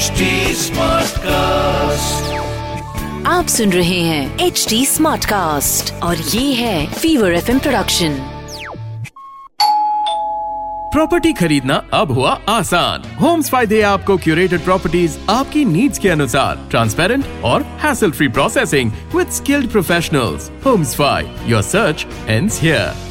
HD Smartcast. आप सुन रहे हैं एच डी स्मार्ट कास्ट और ये है फीवर एफ़ प्रोडक्शन प्रॉपर्टी खरीदना अब हुआ आसान। होम्स फ़ायदे आपको क्यूरेटेड प्रॉपर्टीज़ आपकी नीड्स के अनुसार। ट्रांसपेरेंट और hassle free processing with skilled professionals Homesfy your search end here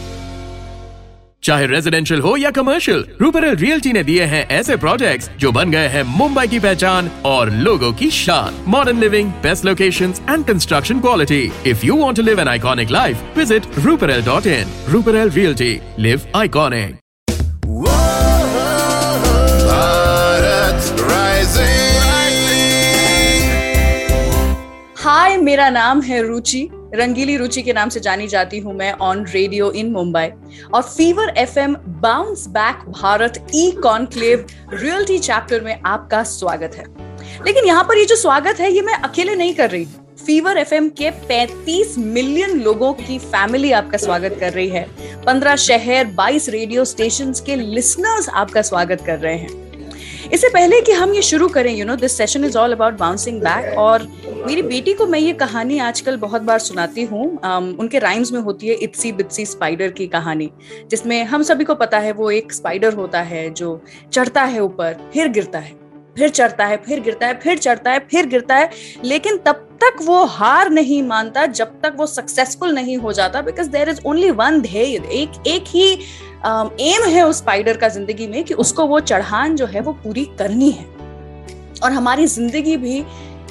चाहे रेजिडेंशियल हो या कमर्शियल रूपरल रियल्टी ने दिए हैं ऐसे प्रोजेक्ट्स जो बन गए हैं मुंबई की पहचान और लोगों की शान। Modern living best locations and construction quality if you want to live an iconic life visit Ruparel dot in Ruparel realty live iconic hi मेरा नाम है रुचि। रंगीली रुचि के नाम से जानी जाती हूँ मैं ऑन रेडियो इन मुंबई और fever FM bounce back Bharat e conclave reality chapter में आपका स्वागत है। लेकिन यहाँ पर ये जो स्वागत है, ये मैं अकेले नहीं कर रही। हूँ फीवर एफएम के 35 मिलियन लोगों की फैमिली आपका स्वागत कर रही है। 15 शहर 22 रेडियो स्टेशंस के लिसनर्स आपका स्वागत कर रहे हैं। इससे पहले कि हम ये शुरू करें you know this session is all about bouncing back और मेरी बेटी को मैं ये कहानी आजकल बहुत बार सुनाती हूँ। um, उनके राइम्स में होती है इत्सी बित्सी स्पाइडर की कहानी जिसमें हम सभी को पता है वो एक स्पाइडर होता है जो चढ़ता है ऊपर फिर गिरता है। फिर चढ़ता है, फिर गिरता है, फिर चढ़ता है, फिर गिरता है, लेकिन तब तक वो हार नहीं मानता, जब तक वो सक्सेसफुल नहीं हो जाता because there is only one ध्येय एक एक ही एम है उस स्पाइडर का ज़िंदगी में कि उसको वो चढ़ान जो है वो पूरी करनी है। और हमारी ज़िंदगी भी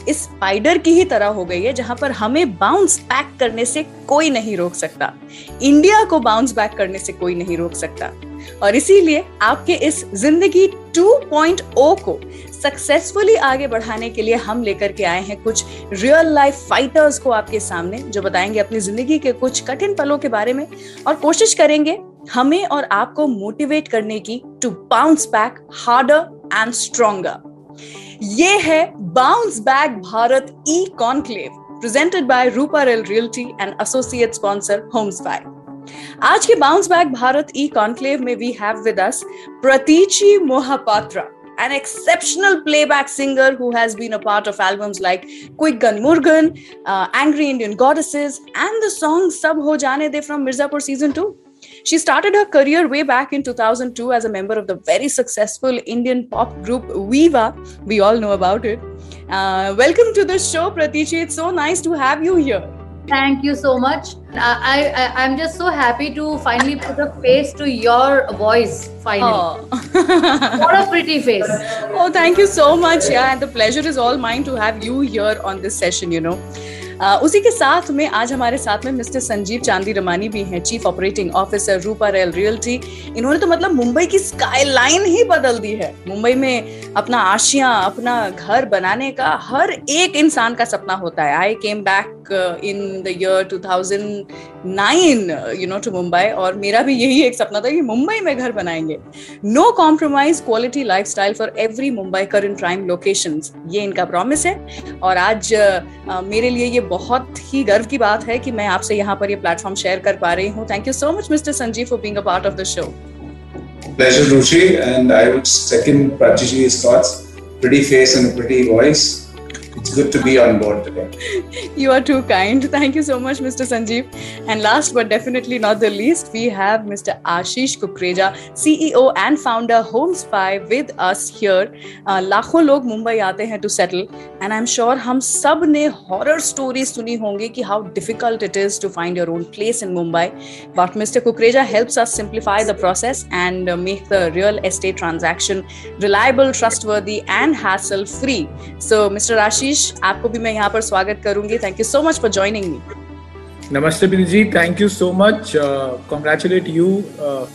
इस स्पाइडर की ही तरह हो गई है, जहाँ पर हमें बाउंस बैक करने से कोई नहीं रोक सकता। इंडिया को बाउंस बैक करने से कोई नहीं रोक सकता। और इसीलिए आपके इस ज़िंदगी 2.0 को सक्सेसफुली आगे बढ़ाने के लिए हम लेकर के आए हैं कुछ रियल लाइफ फाइटर्स को आपके सामने, जो बताएँगे अपनी ज़िंदगी के कुछ कठिन पलों के बारे में और कोशिश करेंगे हमें और आपको मोटिवेट करने की to bounce back harder and stronger ये है bounce back Bharat e conclave presented by Ruparel realty and associate sponsor Homesfy आज के bounce back Bharat E conclave में we have with us Pratichi Mohapatra an exceptional playback singer who has been a part of albums like Quick Gun Murgan, uh, Angry Indian Goddesses, and the song Sab Ho Jane De from Mirzapur Season 2. She started her career way back in 2002 as a member of the very successful Indian pop group Viva. We all know about it. Uh, welcome to the show, Pratichi. It's so nice to have you here. Thank you so much. Uh, I, I I'm just so happy to finally put a face to your voice. Finally, Oh. what a pretty face. oh, thank you so much. Yeah, and the pleasure is all mine to have you here on this session, you know. उसी के साथ में आज हमारे साथ में mister Sanjeev चांदी रमानी भी हैं chief operating officer Ruparel realty इन्होंने तो मतलब मुंबई की स्काईलाइन ही बदल दी है। मुंबई में अपना आशिया अपना घर बनाने का हर एक इंसान का सपना होता है। I came back in the year 2009 you know to Mumbai और मेरा भी यही एक सपना था कि मुंबई में घर बनाएँगे। No compromise quality lifestyle for every Mumbaikar in prime location ये इनका प्रॉमिस है। और आज uh, मेरे लिए ये बहुत ही गर्व की बात है कि मैं आपसे यहाँ पर ये प्लेटफॉर्म शेयर कर पा रही हूँ thank you so much mister Sanjeev for being a part of the show Pleasure, Ruchi, and I would second Prachiji's thoughts. Pretty face and a pretty voice. It's good to be on board today. You are too kind. Thank you so much, Mr. Sanjeev. And last but definitely not the least, we have Mr. Ashish Kukreja, CEO and founder HomeSpy with us here. Uh, लाखों लोग मुंबई आते हैं to settle and I'm sure हम सबने horror stories सुनी होंगी कि how difficult it is to find your own place in Mumbai. But Mr. Kukreja helps us simplify the process and uh, make the real estate transaction reliable, trustworthy and hassle free. So, Mr. आशीष आपको भी मैं यहाँ पर स्वागत करूँगी। Thank you so much for joining me नमस्ते जी thank you so much congratulate you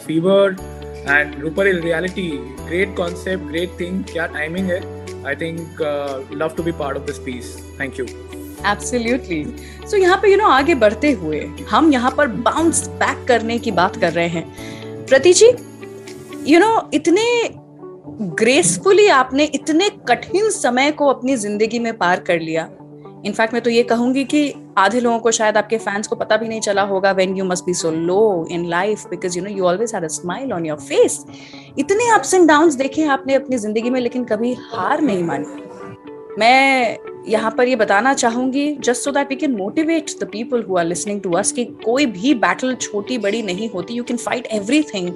fever and Ruparel realty great concept great thing क्या timing है I think love to be part of this piece thank you absolutely so यहाँ पे you know आगे बढ़ते हुए हम यहाँ पर बाउंस बैक करने की बात कर रहे हैं। Prati ji you you know know, इतने ग्रेसफुली आपने इतने कठिन समय को अपनी ज़िंदगी में पार कर लिया। इनफैक्ट मैं तो ये कहूँगी कि आधे लोगों को शायद आपके फैंस को पता भी नहीं चला होगा when you must be so low in life because you know you always had a smile on your face इतने अप्स एंड डाउन देखे आपने अपनी ज़िंदगी में, लेकिन कभी हार नहीं मानी। मैं यहाँ पर ये बताना चाहूँगी just so that we can motivate the people who are listening to us कि कोई भी बैटल छोटी बड़ी नहीं होती। यू कैन फाइट एवरीथिंग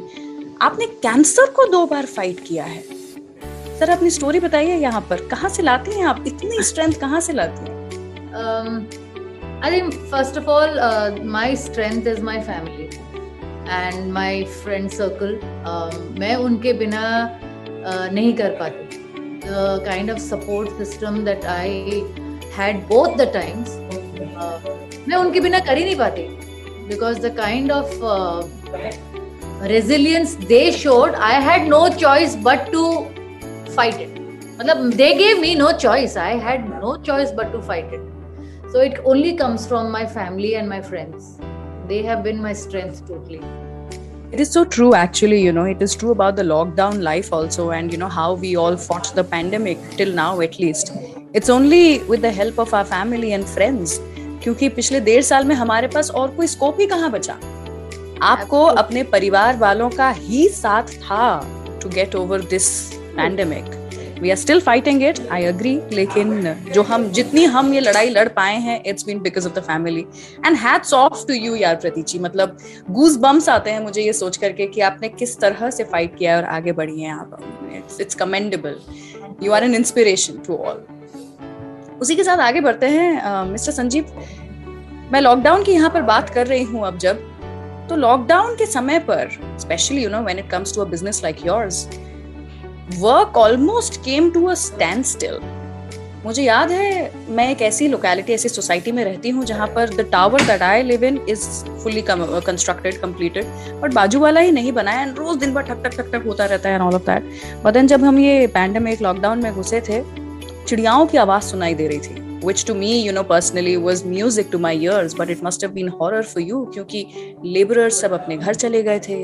आपने कैंसर को दो बार फाइट किया है। सर अपनी स्टोरी बताइए यहाँ पर। कहाँ से लाती हैं आप? इतनी स्ट्रेंथ कहाँ से लाती हैं? I think first of all my strength is my family and my friend circle मैं उनके बिना uh, नहीं कर पाती। Kind of support system that I had both the times, uh, मैं उनके बिना कर ही नहीं पाती। Because the kind uh, resilience they showed, I had no choice but to fight it. मतलब they gave me no choice. I had no choice but to fight it. So it only comes from my family and my friends. They have been my strength totally. It is so true, actually. You know, it is true about the lockdown life also, and you know, how we all fought the pandemic till now, at least. It's only with the help of our family and friends. क्योंकि पिछले डेढ़ साल में हमारे पास और कोई scope ही कहाँ बचा आपको अपने परिवार वालों का ही साथ था to get over this pandemic we are still fighting it I agree लेकिन जो हम जितनी हम ये लड़ाई लड़ पाए हैं it's been because of the family and hats off to you यार प्रतीची मतलब गूज बम्स आते हैं मुझे ये सोच करके कि आपने किस तरह से फाइट किया है और आगे बढ़ी हैं आप it's commendable you are an inspiration to all उसी के साथ आगे बढ़ते हैं मिस्टर uh, संजीव मैं लॉकडाउन की यहाँ पर बात कर रही हूँ अब जब। तो लॉकडाउन के समय पर specially you know when it comes to a business like yours work almost came to a stand still मुझे याद है, मैं एक ऐसी लोकेलिटी ऐसी सोसाइटी में रहती हूँ जहाँ पर the tower that I live in is fully constructed completed but बाजू वाला ही नहीं बनाया एंड रोज दिन भर ठक ठक ठक ठक होता रहता है and all of that but जब हम ये पैंडमिक लॉकडाउन में घुसे थे, चिड़ियाओं की आवाज़ सुनाई दे रही थी। Which to me you know personally was music to my ears but it must have been horror for you क्योंकि laborers सब अपने घर चले गए थे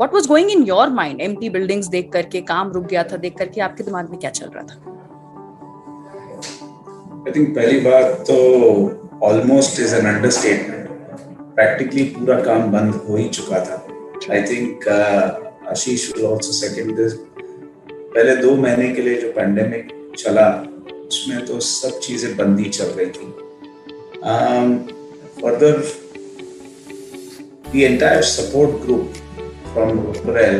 what was going in your mind empty buildings देख करके काम रुक गया था देख करके आपके दिमाग में क्या चल रहा था I think पहली बात तो almost is an understatement practically पूरा काम बंद हो ही चुका था I think uh, Ashish will also second this पहले दो महीने के लिए जो पैंडेमिक चला उसमें तो सब चीज़ें बंदी चल रही थी। Further the support group from Ruparel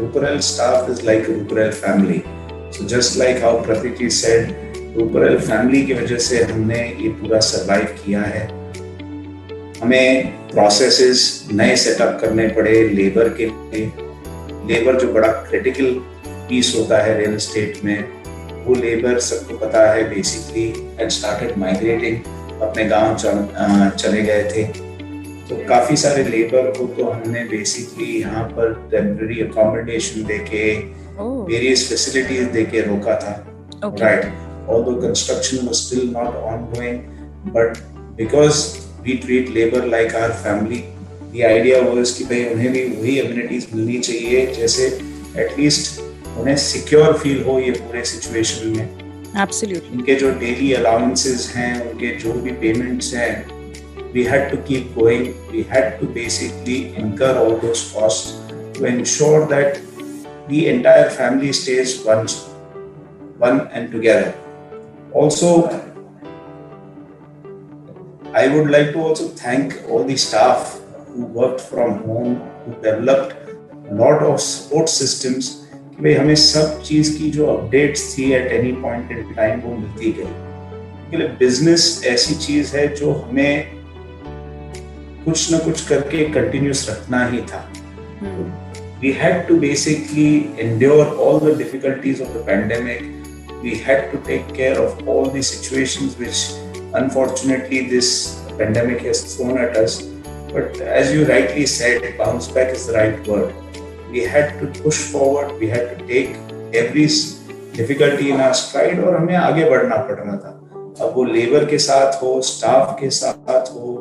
Ruparel staff is like Ruparel family so just like how Prateek ji said Ruparel family की वजह से हमने ये पूरा सर्वाइव किया है। हमें प्रोसेसेस नए सेटअप करने पड़े लेबर के लिए। लेबर जो बड़ा क्रिटिकल पीस होता है रियल स्टेट में वो लेबर सबको पता है बेसिकली एंड स्टार्टेड माइग्रेटिंग अपने गाँव चल, गए थे। तो काफ़ी सारे लेबर को तो हमने बेसिकली यहाँ पर टेम्पररी अकोमोडेशन देके वेरियस फैसिलिटीज़ देके रोका था। Right although construction was still not ongoing but because we treat labor like our family the idea was कि भाई उन्हें भी वही अम्यूनिटीज मिलनी चाहिए। जैसे एटलीस्ट उन्हें सिक्योर फील हो ये पूरे सिचुएशन में Absolutely. उनके जो डेली अलाउंसेस हैं उनके जो भी पेमेंट्स हैं we had to keep going we had to basically incur all those costs to ensure that the entire family stays one one and together also i would like to also thank all the staff who worked from home who developed a lot of support systems में हमें सब चीज़ की जो updates थी at any point in time वो मिलती गई। क्योंकि बिज़नेस ऐसी चीज़ है जो हमें कुछ ना कुछ करके कंटिन्यूस रखना ही था। We had to basically endure all the difficulties of the pandemic we had to take care of all the situations which unfortunately this pandemic has thrown at us but as you rightly said bounce back is the right word we had to push forward we had to take every difficulty in our stride और हमें आगे बढ़ना पड़ रहा था। अब वो labour के साथ हो स्टाफ के साथ हो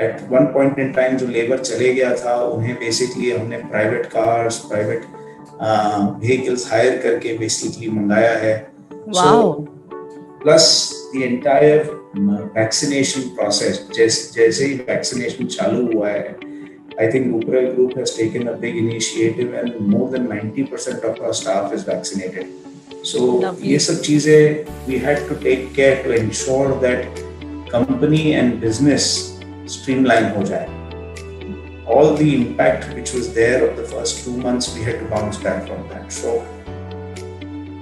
at one point in time जो लेबर चले गया था उन्हें बेसिकली हमने private cars private vehicles hire करके बेसिकली मंगाया है। Plus the entire vaccination process जैसे ही वैक्सीनेशन चालू हुआ है I think Ruparel Group has taken a big initiative and more than 90% of our staff is vaccinated. So ये सब चीजें we had to take care to ensure that company and business streamline हो जाए. All the impact which was there of the first two months, we had to bounce back from that. So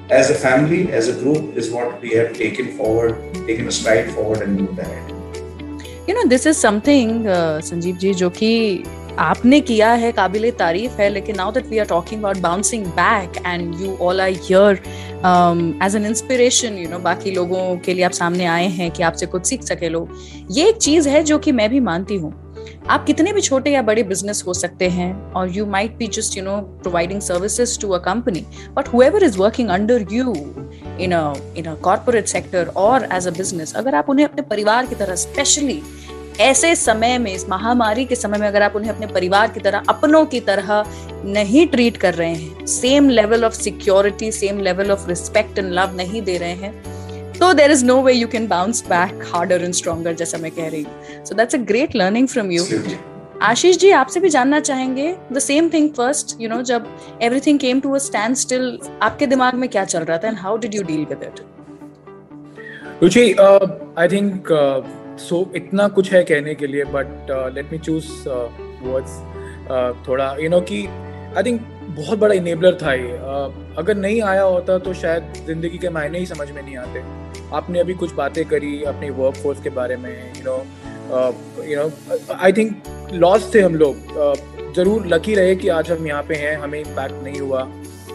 as a family, as a group, is what we have taken forward, taken a stride forward and moved ahead. You know, this is something, uh, Sanjeev ji, जो कि आपने किया है काबिल तारीफ़ है, लेकिन now that we are talking about bouncing back and you all are here as an inspiration you know बाकी लोगों के लिए आप सामने आए हैं कि आपसे कुछ सीख सके लोग। ये एक चीज़ है जो कि मैं भी मानती हूँ। आप कितने भी छोटे या बड़े बिज़नेस हो सकते हैं, और you might be just you know providing services to a company but whoever is working under you in in a corporate sector और एज अ बिज़नेस अगर आप उन्हें अपने परिवार की तरह स्पेशली ऐसे समय में इस महामारी के समय में अगर आप उन्हें अपने परिवार की तरह अपनों की तरह नहीं ट्रीट कर रहे हैं same level of security same level of respect and love नहीं दे रहे हैं तो there is no way you can bounce back harder and stronger जैसा मैं कह रही हूँ। So that's a great learning from you Ashish ji आपसे भी जानना चाहेंगे the same thing first you know जब everything came to a stand still आपके दिमाग में क्या चल रहा था and how did you deal with it Ruchi I think so so, इतना कुछ है कहने के लिए but let me choose words थोड़ा यू नो कि आई थिंक बहुत बड़ा इनेबलर था ये। Uh, अगर नहीं आया होता तो शायद ज़िंदगी के मायने ही समझ में नहीं आते। आपने अभी कुछ बातें करी अपने वर्क फोर्स के बारे में you know you know I think loss थे हम लोग। Uh, ज़रूर लकी रहे कि आज हम यहाँ पे हैं हमें इम्पैक्ट नहीं हुआ।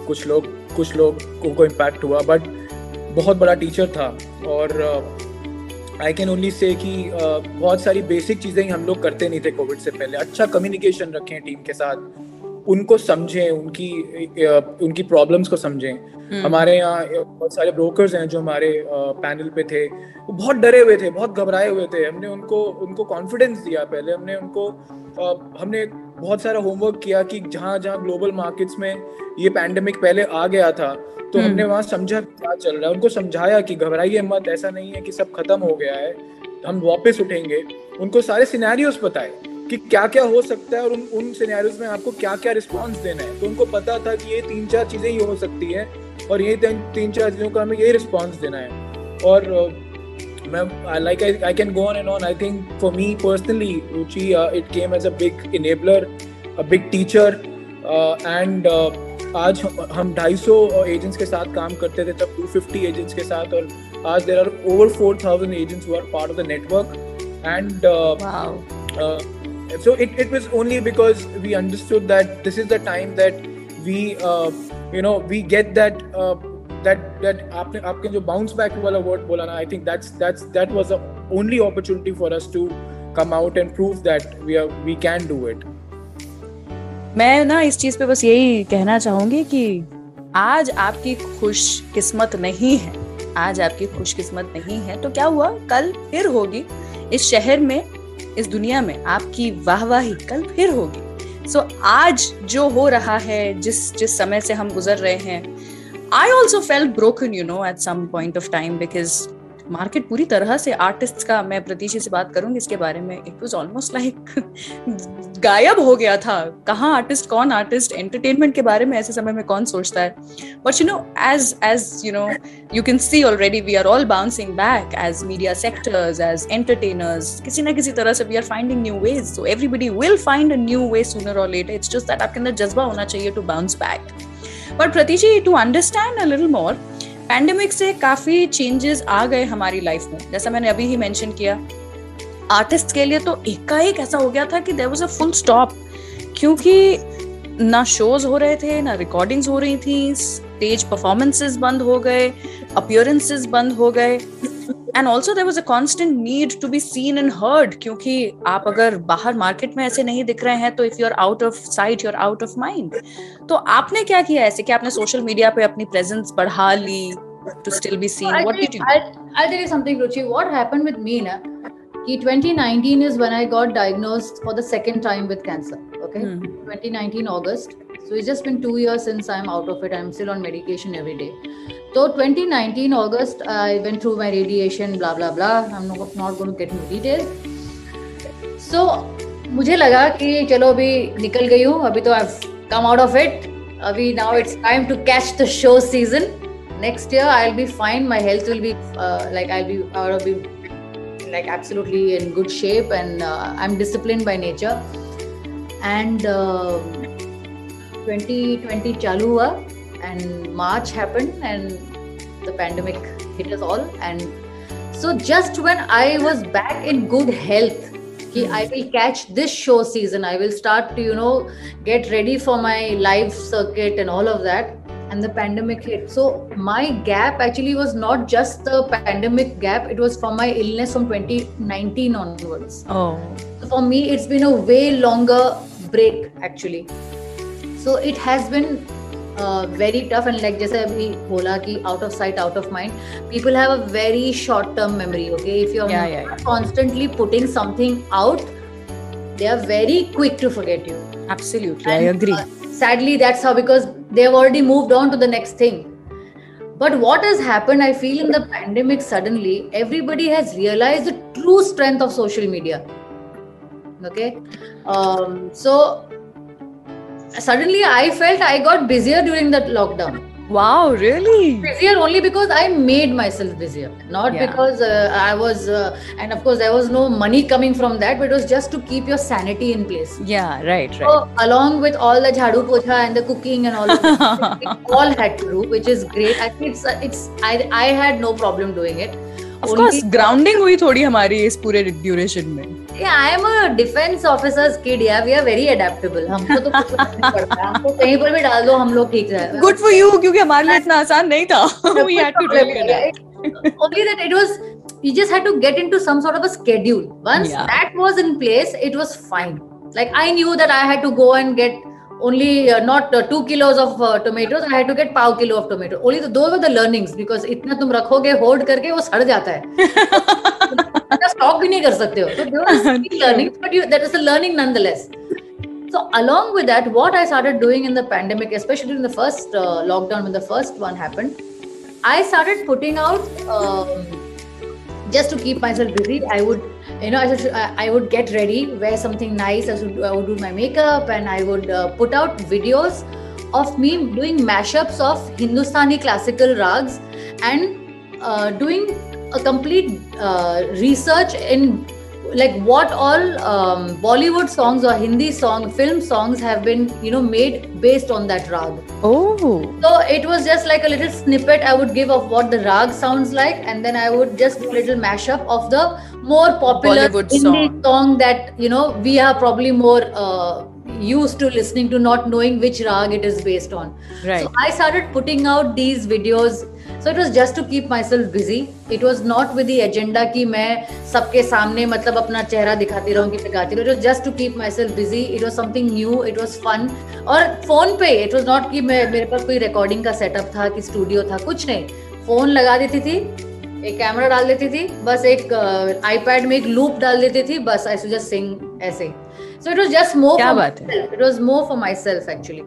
कुछ लोग कुछ लोग को इम्पैक्ट हुआ बट बहुत बड़ा टीचर था। और आई कैन ओनली से कि बहुत सारी बेसिक चीज़ें हम लोग करते नहीं थे कोविड से पहले। अच्छा कम्युनिकेशन रखें टीम के साथ। उनको समझें उनकी उनकी प्रॉब्लम्स को समझें। हम्म। हमारे यहाँ बहुत सारे ब्रोकर्स हैं जो हमारे पैनल पे थे। वो बहुत डरे हुए थे बहुत घबराए हुए थे। हमने उनको उनको कॉन्फिडेंस दिया पहले। हमने उनको हमने बहुत सारा होमवर्क किया कि जहाँ जहाँ ग्लोबल मार्केट्स में ये पैंडेमिक पहले आ गया था तो हमने हम्म। वहाँ समझा क्या चल रहा है। उनको समझाया कि घबराइए मत ऐसा नहीं है कि सब खत्म हो गया है हम वापस उठेंगे। उनको सारे सिनेरियोस बताए कि क्या क्या हो सकता है और उन उन सिनेरियोस में आपको क्या क्या रिस्पॉन्स देना है। तो उनको पता था कि ये तीन चार चीज़ें ही हो सकती है और ये तीन चार चीज़ों का हमें यही रिस्पॉन्स देना है। और मैं like I, I can go on and on. I think for me personally, Ruchi, uh, it came as a big enabler, a big teacher, uh, and uh, आज हम 250 एजेंट्स के साथ काम करते थे तब 250 एजेंट्स के साथ और आज there are over 4000 agents who are part of the network and so it, it was only because we understood that this is the time that we uh, you know we get that uh, that that आपने आपके जो bounce back वाला word बोला ना I think that's that's that was the only opportunity for us to come out and prove that we are we can do it मैं ना इस चीज़ पे बस यही कहना चाहूँगी कि आज आपकी खुश किस्मत नहीं है। आज आपकी खुश किस्मत नहीं है। तो क्या हुआ? कल फिर होगी। इस शहर में इस दुनिया में आपकी वाहवाही कल फिर होगी। सो so, आज जो हो रहा है जिस जिस समय से हम गुजर रहे हैं I also felt broken, you know, at some point of time because market पूरी तरह से आर्टिस्ट का मैं प्रतीशी से बात करूँगी इसके बारे में इट वाज ऑलमोस्ट लाइक गायब हो गया था। कहाँ आर्टिस्ट कौन आर्टिस्ट एंटरटेनमेंट के बारे में ऐसे समय में कौन सोचता है? But you know as as you know you can see already we are all bouncing back as media sectors as entertainers किसी ना किसी तरह से we are finding new ways so everybody will find a new way sooner or later it's just that आपके अंदर जज्बा होना चाहिए to bounce back but Pratichi to understand a little more pandemic से काफ़ी चेंजेस आ गए हमारी लाइफ में। जैसा मैंने अभी ही मेंशन किया आर्टिस्ट के लिए तो एकाएक ऐसा हो गया था कि there was a full stop क्योंकि ना शोज़ हो रहे थे, ना रिकॉर्डिंग्स हो रही थी स्टेज परफॉर्मेंसेस बंद हो गए अपियरेंसेस बंद हो गए। And also there was a constant need to be seen and heard क्योंकि आप अगर बाहर मार्केट में ऐसे नहीं दिख रहे हैं तो if you are out of sight you are out of mind तो आपने क्या किया ऐसे कि आपने सोशल मीडिया पे अपनी प्रेजेंस बढ़ा ली to still be seen? What did you? I'll, I'll tell you something ruchi. What happened with me na कि 2019 is when I got diagnosed for the second time with cancer. Okay, hmm. 2019 August. So it's just been two years since I'm out of it. I'm still on medication every day. So 2019 August, I went through my radiation, blah blah blah. I'm not, not going to get into details. So मुझे लगा कि चलो अभी निकल गई हूँ अभी तो I come out of it अभी now it's time to catch the show season next year I'll be fine. My health will be uh, like I'll be I'll be like absolutely in good shape, and uh, I'm disciplined by nature. And uh, 2020 chalu and March happened, and the pandemic hit us all. And so just when I was back in good health, I will catch this show season. I will start to, you know, get ready for my live circuit and all of that And the pandemic hit. So my gap actually was not just the pandemic gap, it was from my illness from 2019 onwards. Oh. So for me, it's been a way longer break actually. So it has been very tough and like जैसे अभी बोला कि out of sight out of mind people have a very short term memory okay if you are constantly putting something out they are very quick to forget you absolutely and, i agree uh, sadly that's how because they have already moved on to the next thing. But what has happened i feel in the pandemic suddenly everybody has realized the true strength of social media. Okay? Um, so suddenly I felt I got busier during that lockdown. Wow, really? Busier only because I made myself busier, not yeah. because uh, I was, uh, and of course, there was no money coming from that, but it was just to keep your sanity in place. Yeah, right, right. So, along with all the jhadu pocha and the cooking and all of that, we all had to do, which is great. I think it's, it's I, I had no problem doing it. Of only course, grounding हुई थोड़ी हमारी इस पूरे duration में yeah i am a defense officer's kid yeah we are very adaptable हमको तो कुछ नहीं पड़ता है हमको कहीं पर भी डाल दो हम लोग ठीक है good for you क्योंकि हमारे लिए इतना आसान नहीं था we had to really adapt only that it was you just had to get into some sort of a schedule once yeah. that was in place it was fine like i knew that i had to go and get only uh, not uh, two kilos of uh, tomatoes i had to get pav kilo of tomato only the, those were the learnings because इतना तुम रखोगे hold करके वो सड़ जाता है stock भी नहीं कर सकते हो तो learning but you that is a learning nonetheless So along with that, what I started doing in the pandemic, especially in the first uh, lockdown when the first one happened, I started putting out um, just to keep myself busy. I would, you know, I, should, I would get ready, wear something nice. I would, I would do my makeup, and I would uh, put out videos of me doing mashups of Hindustani classical rags and uh, doing a complete uh, research in like what all um, Bollywood songs or Hindi song, film songs have been, you know, made based on that rag. Oh. So it was just like a little snippet I would give of what the rag sounds like, and then I would just do a little mashup of the more popular Bollywood Hindi song. song that you know we are probably more. Uh, used to listening to not knowing which rag it is based on right so i started putting out these videos so it was to to keep myself busy. It was not with the agenda कि मैं सबके सामने मतलब अपना चेहरा दिखाती रहूँ कि दिखाती रहूँ। It was just to keep myself busy. It was something new. It was fun. और फ़ोन पे इट वॉज़ नॉट कि मैं मेरे पास कोई रिकॉर्डिंग का सेटअप था कि स्टूडियो था कुछ नहीं। फ़ोन लगा देती थी एक कैमरा डाल देती थी बस एक आईपैड uh, में एक लूप डाल देती थी बस आई जस्ट सिंग ऐसे। So it was just more क्या बात है? It was more for myself actually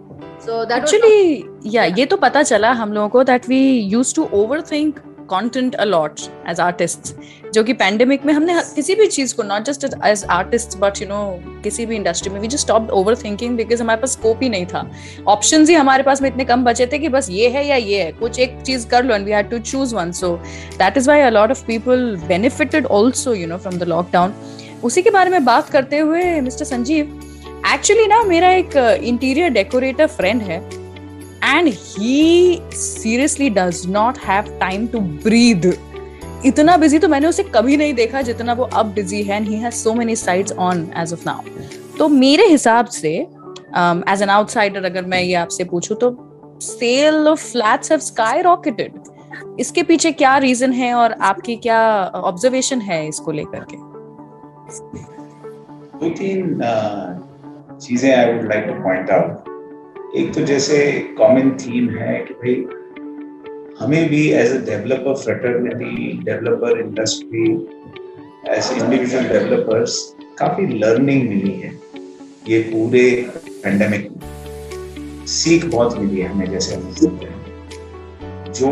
so that actually या ये तो पता चला हम लोगों को that we used to overthink content a lot as artist जो कि पैंडेमिक में हमने किसी भी चीज़ को not just as artist but you know किसी भी इंडस्ट्री में we just stop over thinking because हमारे पास स्कोप ही नहीं था। ऑप्शन ही हमारे पास में इतने कम बचे थे कि बस ये है या ये है कुछ एक चीज़ कर लो and we had to choose one so that is why a lot of people benefited also you know from the lockdown उसी के बारे में बात करते हुए मिस्टर संजीव एक्चुअली ना मेरा एक इंटीरियर डेकोरेटर फ्रेंड है and he seriously does not have time to breathe इतना बिज़ी तो मैंने उसे कभी नहीं देखा जितना वो अब बिज़ी है and he has so many sites on as of now तो मेरे हिसाब से एज एन आउटसाइडर अगर मैं ये आपसे पूछूँ तो sale of flats have skyrocketed इसके पीछे क्या रीजन है और आपकी क्या ऑब्जर्वेशन है इसको लेकर के? दो तीन चीज़ें I would like to point out एक तो जैसे कॉमन थीम है कि भाई, हमें भी as a developer fraternity developer industry as individual developers काफ़ी लर्निंग मिली है। ये पूरे पेंडेमिक में। सीख बहुत मिली है हमें जैसे हम जो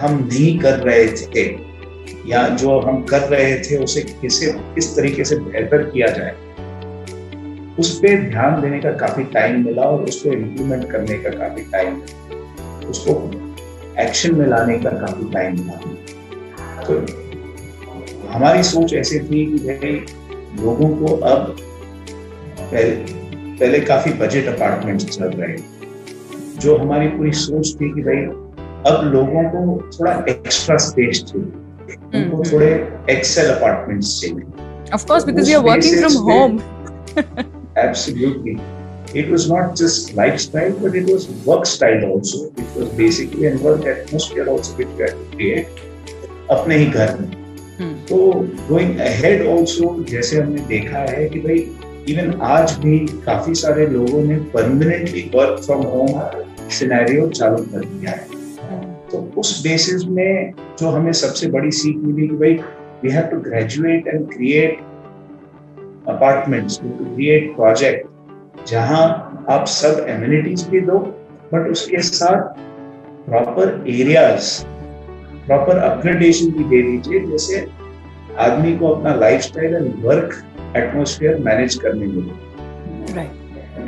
हम नहीं कर रहे थे या जो हम कर रहे थे, उसे किसे, किस तरीके से बेहतर किया जाए, उस पर ध्यान देने का काफ़ी टाइम मिला और उसको इम्प्लीमेंट करने का काफ़ी टाइम उसको एक्शन में लाने का काफ़ी टाइम मिला। तो हमारी सोच ऐसी थी कि भाई, लोगों को अब पहले पहले काफ़ी बजट अपार्टमेंट चल रहे जो हमारी पूरी सोच थी कि भाई, अब लोगों को थोड़ा एक्स्ट्रा स्पेस चाहिए। थोड़े अपने ही घर में। तो गोइंग जैसे हमने देखा है कि भाई इवन आज भी काफ़ी सारे लोगों ने permanently work from home scenario चालू कर दिया है। तो उस बेसिस में जो हमें सबसे बड़ी सीख मिली कि भाई we have to graduate and create apartments to create project जहाँ आप सब एम्यूनिटीज भी दो बट उसके साथ प्रॉपर एरियाज़ प्रॉपर अपग्रेडेशन भी दे दीजिए जैसे आदमी को अपना lifestyle and work atmosphere manage करने Right.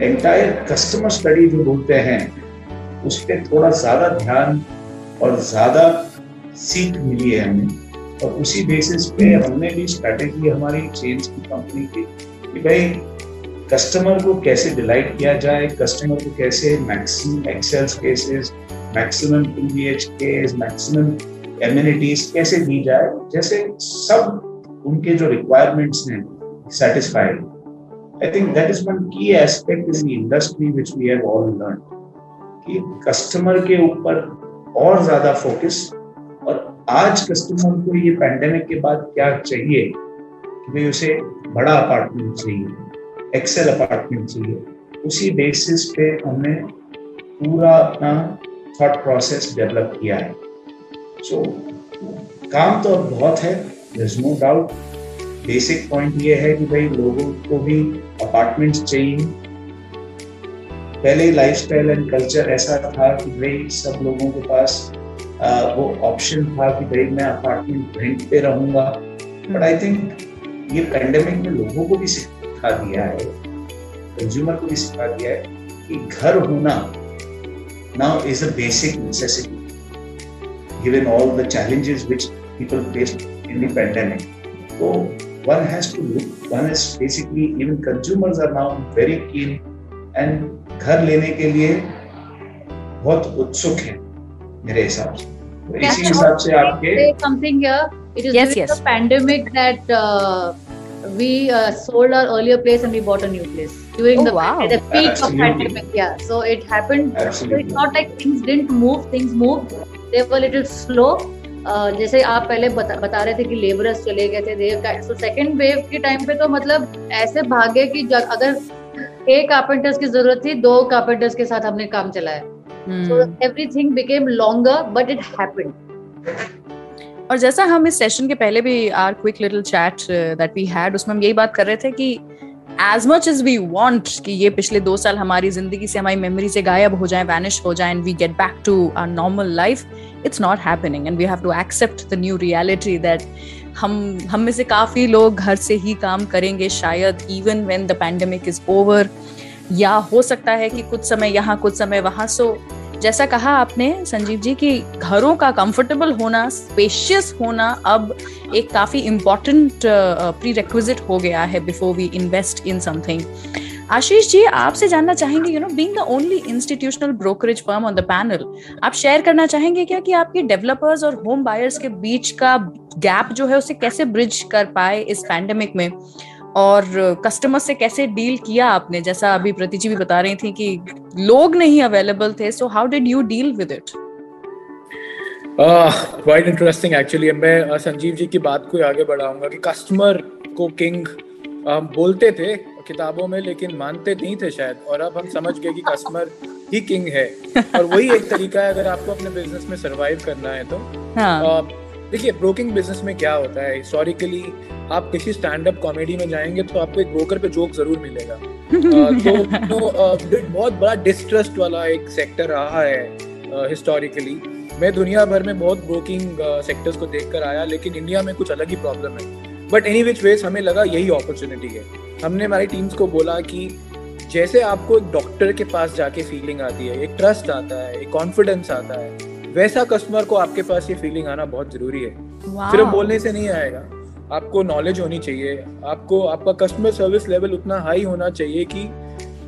एंटायर कस्टमर स्टडी जो बोलते हैं उस पर थोड़ा ज़्यादा ध्यान और ज़्यादा सीख मिली है हमें। और उसी बेसिस पे हमने भी स्ट्रेटेजी हमारी चेंज की कंपनी की कि भाई कस्टमर को कैसे डिलाइट किया जाए कस्टमर को कैसे maximum XL spaces maximum two B H K maximum amenities कैसे दी जाए, जैसे सब उनके जो रिक्वायरमेंट्स हैं satisfied think that is one key aspect in the industry which we have all learned, कि कस्टमर के ऊपर और ज़्यादा फोकस और आज कस्टमर को ये पैंडेमिक के बाद क्या चाहिए? कि उसे बड़ा अपार्टमेंट चाहिए एक्सेल अपार्टमेंट चाहिए। उसी बेसिस पे हमने पूरा अपना थॉट प्रोसेस डेवलप किया है। सो so, काम तो अब बहुत है नो डाउट बेसिक पॉइंट ये है कि भाई लोगों को भी अपार्टमेंट्स चाहिए। पहले लाइफ स्टाइल एंड कल्चर ऐसा था कि भाई सब लोगों के पास वो ऑप्शन था कि भाई मैं अपार्टमेंट रेंट पे रहूँगा। बट आई थिंक ये पेंडेमिक में लोगों को भी सिखा दिया है कंज्यूमर को भी सिखा दिया है कि घर होना now is a basic necessity given all the challenges which people face in the तो one has look one is basically even consumers are now very keen and घर लेने के लिए बहुत उत्सुक हैं मेरे हिसाब से तो इसी हिसाब से आपके here? It is Yes, pandemic that uh, we uh, sold our earlier place and we bought a new place during Oh, the, wow. the peak Absolutely. of pandemic. Yeah, so it happened. So it's not like things didn't move; things moved. They were a little slow. Uh, जैसे आप पहले बता, बता रहे थे कि labourers चले गए थे सो सेकेंड वेव के टाइम पे तो मतलब ऐसे भागे कि अगर एक कारपेंटर्स की ज़रूरत थी दो कारपेंटर्स के साथ हमने काम चलाया so. Everything became longer but it happened और जैसा हम इस सेशन के पहले भी our quick little chat that we had उसमें हम यही बात कर रहे थे कि as much as we want कि ये पिछले दो साल हमारी ज़िंदगी से हमारी मेमोरी से गायब हो जाए वैनिश हो जाए and we get back to our normal life it's not happening and we have to accept the new reality that हम हम में से काफ़ी लोग घर से ही काम करेंगे शायद even when the pandemic is over या हो सकता है कि कुछ समय यहाँ, कुछ समय वहाँ. सो जैसा कहा आपने संजीव जी कि घरों का कंफर्टेबल होना स्पेशियस होना अब एक काफ़ी इम्पोर्टेंट प्री रिक्विजिट हो गया है before we invest in something Ashish ji, आपसे जानना चाहेंगे you know being the only institutional brokerage firm on the panel आप शेयर करना चाहेंगे क्या कि आपके डेवलपर्स और होम बायर्स के बीच का गैप जो है, उसे कैसे ब्रिज कर पाए इस पैंडेमिक में? और कस्टमर से कैसे डील किया आपने? जैसा अभी प्रति जी भी बता रही थी कि लोग नहीं अवेलेबल थे so how did you deal with it quite interesting actually मैं, संजीव जी की बात को आगे बढ़ाऊँगा कि कस्टमर को किंग बोलते थे किताबों में लेकिन मानते नहीं थे शायद। और अब हम समझ गए कि कस्टमर ही किंग है। और वही एक तरीका है अगर आपको अपने बिज़नेस में सरवाइव करना है तो। हाँ। देखिए ब्रोकिंग बिज़नेस में क्या होता है? हिस्टोरिकली आप किसी स्टैंड अप कॉमेडी में जाएँगे तो आपको एक ब्रोकर पे जोक ज़रूर मिलेगा। तो, तो बहुत बड़ा डिस्ट्रस्ट वाला एक सेक्टर रहा है हिस्टोरिकली मैं दुनिया भर में बहुत ब्रोकिंग सेक्टर्स को देखकर आया लेकिन इंडिया में कुछ अलग ही प्रॉब्लम है। बट एनी विच वेज हमें लगा यही अपॉर्चुनिटी है। हमने हमारी टीम्स को बोला कि जैसे आपको एक डॉक्टर के पास जाके फीलिंग आती है एक ट्रस्ट आता है एक कॉन्फिडेंस आता है वैसा कस्टमर को आपके पास ये फीलिंग आना बहुत ज़रूरी है। Wow. सिर्फ़ बोलने से नहीं आएगा। आपको नॉलेज होनी चाहिए। आपको आपका कस्टमर सर्विस लेवल उतना हाई होना चाहिए कि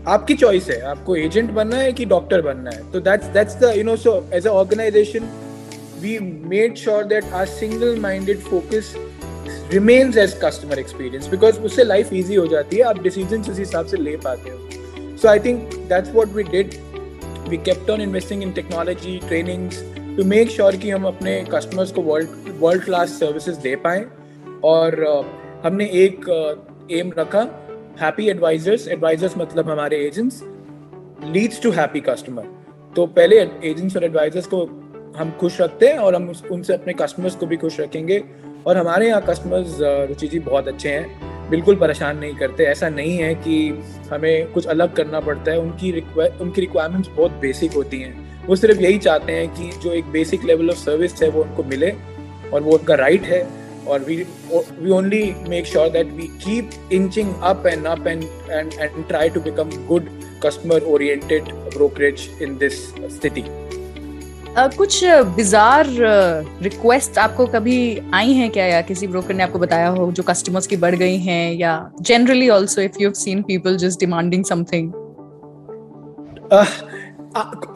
आपकी चॉइस है। आपको एजेंट बनना है कि डॉक्टर बनना है। तो that's that's the you know so as a organisation we made sure that our single minded focus remains as customer experience because उससे लाइफ ईजी हो जाती है आप डिसीज़न उस हिसाब से ले पाते हो। So I think that's what we did we kept on investing in technology trainings to make sure कि हम अपने कस्टमर्स को वर्ल्ड वर्ल्ड क्लास सर्विसेज़ दे पाएँ। और uh, हमने एक एम uh, रखा हैप्पी एडवाइजर्स एडवाइजर्स मतलब हमारे agents leads to happy customer तो पहले एजेंट्स और एडवाइजर्स को हम खुश रखते हैं और हम उनसे अपने कस्टमर्स को भी खुश रखेंगे। और हमारे यहाँ कस्टमर्स रुचि जी बहुत अच्छे हैं। बिल्कुल परेशान नहीं करते। ऐसा नहीं है कि हमें कुछ अलग करना पड़ता है। उनकी रिक्वा- उनकी रिक्वायरमेंट्स बहुत बेसिक होती हैं। वो सिर्फ़ यही चाहते हैं कि जो एक बेसिक लेवल ऑफ़ सर्विस है वो उनको मिले और वो उनका राइट है और we we only make sure that we keep inching up and up and and and try to become good customer oriented brokerage in this city uh, कुछ बिजार रिक्वेस्ट आपको कभी आई हैं क्या? या किसी ब्रोकर ने आपको बताया हो जो कस्टमर्स की बढ़ गई हैं? या generally also if you have seen people just demanding something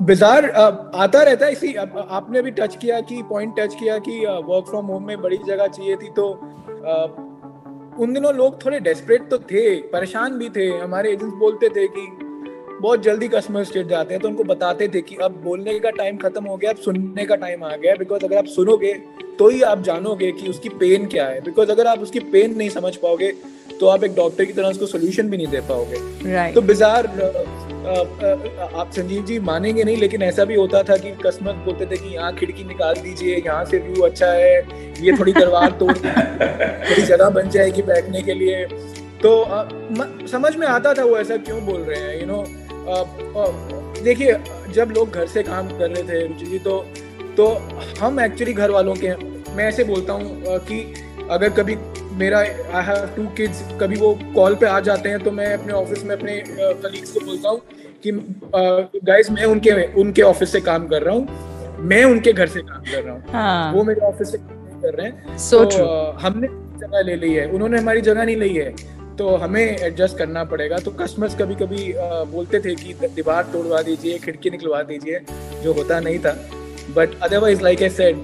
bizarre आता रहता है। इसी आपने भी टच किया कि पॉइंट टच किया कि वर्क फ्रॉम होम में बड़ी जगह चाहिए थी तो uh, उन दिनों लोग थोड़े डेस्परेट तो थे परेशान भी थे। हमारे एजेंट्स बोलते थे कि बहुत जल्दी कस्टमर स्टेट जाते हैं तो उनको बताते थे कि अब बोलने का टाइम खत्म हो गया अब सुनने का टाइम आ गया बिकॉज़ अगर आप सुनोगे तो ही आप जानोगे कि उसकी पेन क्या है। बिकॉज़ अगर आप उसकी पेन नहीं समझ पाओगे तो आप एक डॉक्टर की तरह उसको सोल्यूशन भी नहीं दे पाओगे। राइट तो बिजार आप संजीव जी मानेंगे नहीं लेकिन ऐसा भी होता था कि कस्टमर बोलते थे कि यहाँ खिड़की निकाल दीजिए यहाँ से व्यू अच्छा है ये थोड़ी दरबार तोड़ थोड़ी जगह बन जाएगी बैठने के लिए। तो अ, म- समझ में आता था वो ऐसा क्यों बोल रहे हैं यू नो देखिए जब लोग घर से काम कर रहे थे रुचि जी तो तो हम एक्चुअली घर वालों के मैं ऐसे बोलता हूँ कि अगर कभी मेरा आई हैव टू किड्स कभी वो कॉल पे आ जाते हैं तो मैं अपने ऑफ़िस में अपने कलीग्स को बोलता हूँ कि गाइस मैं उनके उनके ऑफ़िस से काम कर रहा हूँ मैं उनके घर से काम कर रहा हूँ। हाँ। वो मेरे ऑफ़िस से काम कर रहे हैं। So तो हमने जगह ले ली है। उन्होंने हमारी जगह नहीं ली है। तो हमें एडजस्ट करना पड़ेगा। तो कस्टमर्स कभी कभी बोलते थे कि दीवार तोड़वा दीजिए, खिड़की निकलवा दीजिए, जो होता नहीं था। But otherwise like I said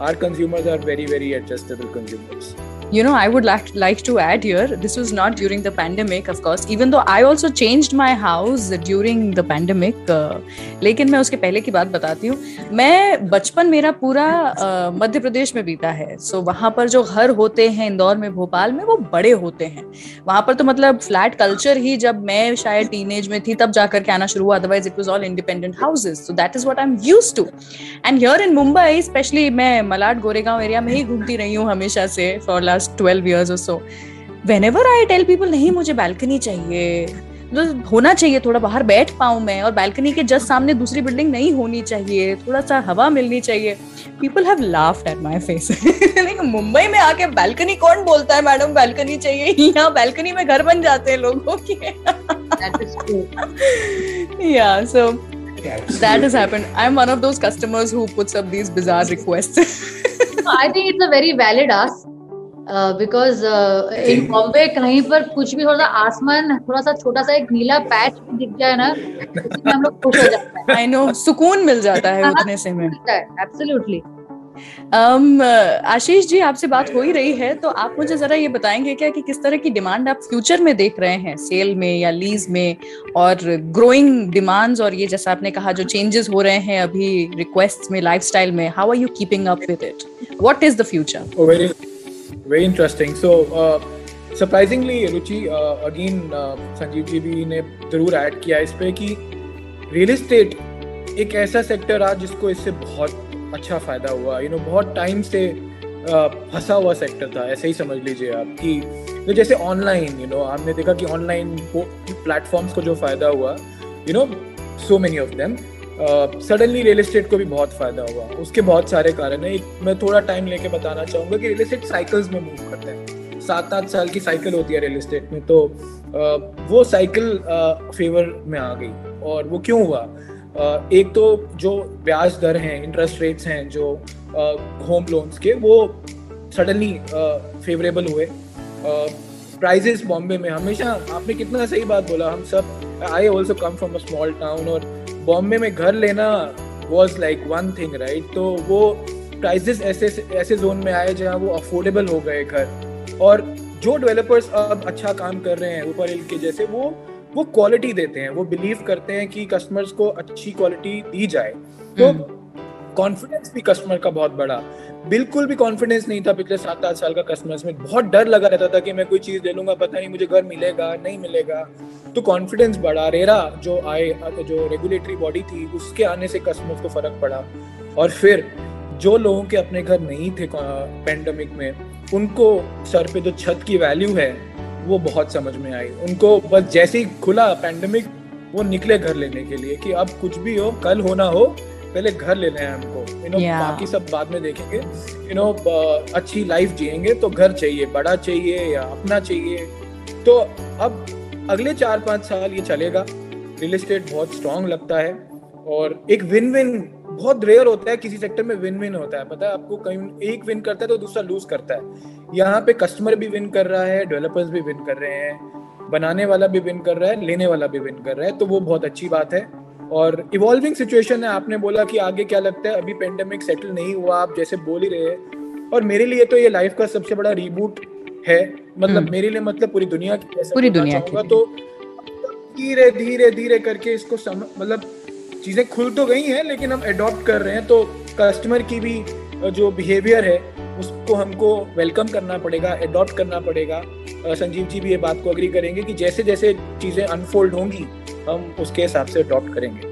our consumers are very very adjustable consumers you know i would like like to add here this was not during the pandemic of course even though i also changed my house during the pandemic uh, लेकिन मैं उसके पहले की बात बताती हूँ। मैं बचपन मेरा पूरा uh, प्रदेश में बीता है। सो so, वहाँ पर जो घर होते हैं इंदौर में भोपाल में वो बड़े होते हैं। वहाँ पर तो मतलब फ्लैट कल्चर ही जब मैं शायद टीनेज में थी तब जाकर के आना शुरू हुआ। Otherwise it was all independent houses so that is what I am used to and here in Mumbai specially मैं मलाड गोरेगांव एरिया में ही घूमती रही हूँ हमेशा से फॉर लास्ट ट्वेल्व ईयर्स और so whenever I tell people नहीं मुझे बैल्कनी चाहिए। मतलब होना चाहिए थोड़ा बाहर बैठ पाऊँ मैं और बैल्कनी के जस्ट सामने दूसरी बिल्डिंग नहीं होनी चाहिए थोड़ा सा हवा मिलनी चाहिए। People have laughed at my face Mumbai में आके बैल्कनी कौन बोलता है मैडम बैल्कनी चाहिए? यहाँ बैल्कनी में घर बन जाते हैं लोगों के That is true. that has happened i'm one of those customers who puts up these bizarre requests I think it's a very valid ask. Uh, because uh, in Bombay कहीं पर कुछ भी थोड़ा सा आसमान थोड़ा सा छोटा सा एक नीला पैच दिख जाए ना हम लोग खुश हो जाते हैं i know सुकून मिल जाता है उतने से में एब्सोल्युटली um, आशीष जी आपसे बात हो ही रही है तो आप मुझे जरा ये बताएँगे क्या कि किस तरह की डिमांड आप फ्यूचर में देख रहे हैं? सेल में या लीज में? और ग्रोइंग डिमांड्स और ये जैसा आपने कहा जो चेंजेस हो रहे हैं अभी रिक्वेस्ट में लाइफस्टाइल में how are you keeping up with it what is the future very interesting. So, uh, Ruchi uh, uh, Sanjeev ji भी ने ज़रूर ऐड किया इस पे कि रियल एस्टेट एक ऐसा सेक्टर रहा जिसको इससे बहुत अच्छा फ़ायदा हुआ। यू नो बहुत टाइम से फंसा हुआ सेक्टर था ऐसे ही समझ लीजिए आप कि तो जैसे ऑनलाइन यू नो हमने देखा कि ऑनलाइन प्लेटफॉर्म्स को जो फ़ायदा हुआ you know so many of them suddenly real estate को भी बहुत फ़ायदा हुआ। उसके बहुत सारे कारण है। मैं थोड़ा टाइम लेके बताना चाहूँगा कि रियल एस्टेट साइकिल्स में मूव करते हैं। सात आठ साल की साइकिल होती है रियल एस्टेट में तो uh, वो साइकिल फेवर uh, में आ गई। और वो क्यों हुआ? एक तो जो ब्याज दर हैं इंटरेस्ट रेट्स हैं, जो होम लोन्स के, वो सडनली फेवरेबल हुए। प्राइजेस बॉम्बे में हमेशा, आपने कितना सही बात बोला, हम सब I also come from a small town और बॉम्बे में घर लेना was like one thing right तो वो प्राइजेस ऐसे ऐसे जोन में आए जहाँ वो अफोर्डेबल हो गए घर। और जो डेवलपर्स अब अच्छा काम कर रहे हैं ऊपर हिल के जैसे, वो वो क्वालिटी देते हैं वो बिलीव करते हैं कि कस्टमर्स को अच्छी क्वालिटी दी जाए। तो कॉन्फिडेंस हम्म। भी कस्टमर का बहुत बड़ा। बिल्कुल भी कॉन्फिडेंस नहीं था पिछले सात आठ साल का कस्टमर्स में। बहुत डर लगा रहता था कि मैं कोई चीज़ ले लूँगा पता नहीं मुझे घर मिलेगा नहीं मिलेगा। तो कॉन्फिडेंस बढ़ा। रेरा जो आए जो रेगुलेटरी बॉडी थी उसके आने से कस्टमर्स को फ़र्क पड़ा। और फिर जो लोगों के अपने घर नहीं थे पेंडेमिक में उनको सर पे जो छत की वैल्यू है वो बहुत समझ में आई। उनको बस जैसे ही खुला पेंडेमिक वो निकले घर लेने के लिए कि अब कुछ भी हो कल होना हो पहले घर लेना है हमको। यू नो बाकी सब बाद में देखेंगे। यू नो अच्छी लाइफ जिएँगे तो घर चाहिए बड़ा चाहिए या अपना चाहिए। तो अब अगले चार पाँच साल ये चलेगा। रियल एस्टेट बहुत स्ट्रांग लगता है और एक विन विन बहुत रेयर होता है किसी सेक्टर में विन विन होता है। पता है आपको कहीं एक विन करता है तो दूसरा लूज करता है। यहाँ पे कस्टमर भी विन कर रहा है डेवलपर्स भी विन कर रहे हैं बनाने वाला भी विन कर रहा है लेने वाला भी विन कर रहा है तो वो बहुत अच्छी बात है। और इवॉल्विंग सिचुएशन है आपने बोला कि आगे क्या लगता है अभी पेंडेमिक सेटल नहीं हुआ आप जैसे बोल ही रहे हैं। और मेरे लिए तो ये लाइफ का सबसे बड़ा रिबूट है। मतलब हम्म। मेरे लिए मतलब पूरी दुनिया की पूरी दुनिया की। तो धीरे धीरे धीरे करके इसको मतलब चीज़ें खुल तो गई हैं, लेकिन हम अडॉप्ट कर रहे हैं तो कस्टमर की भी जो बिहेवियर है, उसको हमको वेलकम करना पड़ेगा अडॉप्ट करना पड़ेगा। संजीव जी भी ये बात को अग्री करेंगे कि जैसे जैसे चीज़ें अनफोल्ड होंगी, हम उसके हिसाब से अडॉप्ट करेंगे।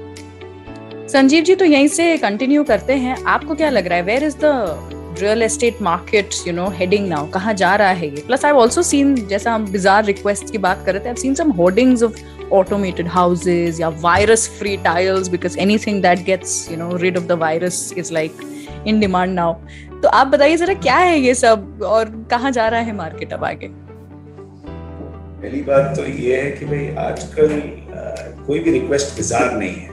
संजीव जी तो यहीं से कंटिन्यू करते हैं। आपको क्या लग रहा है where is the real estate market you know heading now कहाँ जा रहा है ये? प्लस आई ऑल्सो सीन जैसा हम बिजार रिक्वेस्ट की बात कर रहे थे seen some hoardings of automated houses या virus free tiles, because anything that gets, you know, rid of the virus is, like, in demand now. तो आप बताइए जरा, क्या है ये सब? और कहाँ जा रहा है मार्केट अब आगे? पहली बात तो ये है कि भाई आजकल कोई भी रिक्वेस्ट बिजार नहीं है।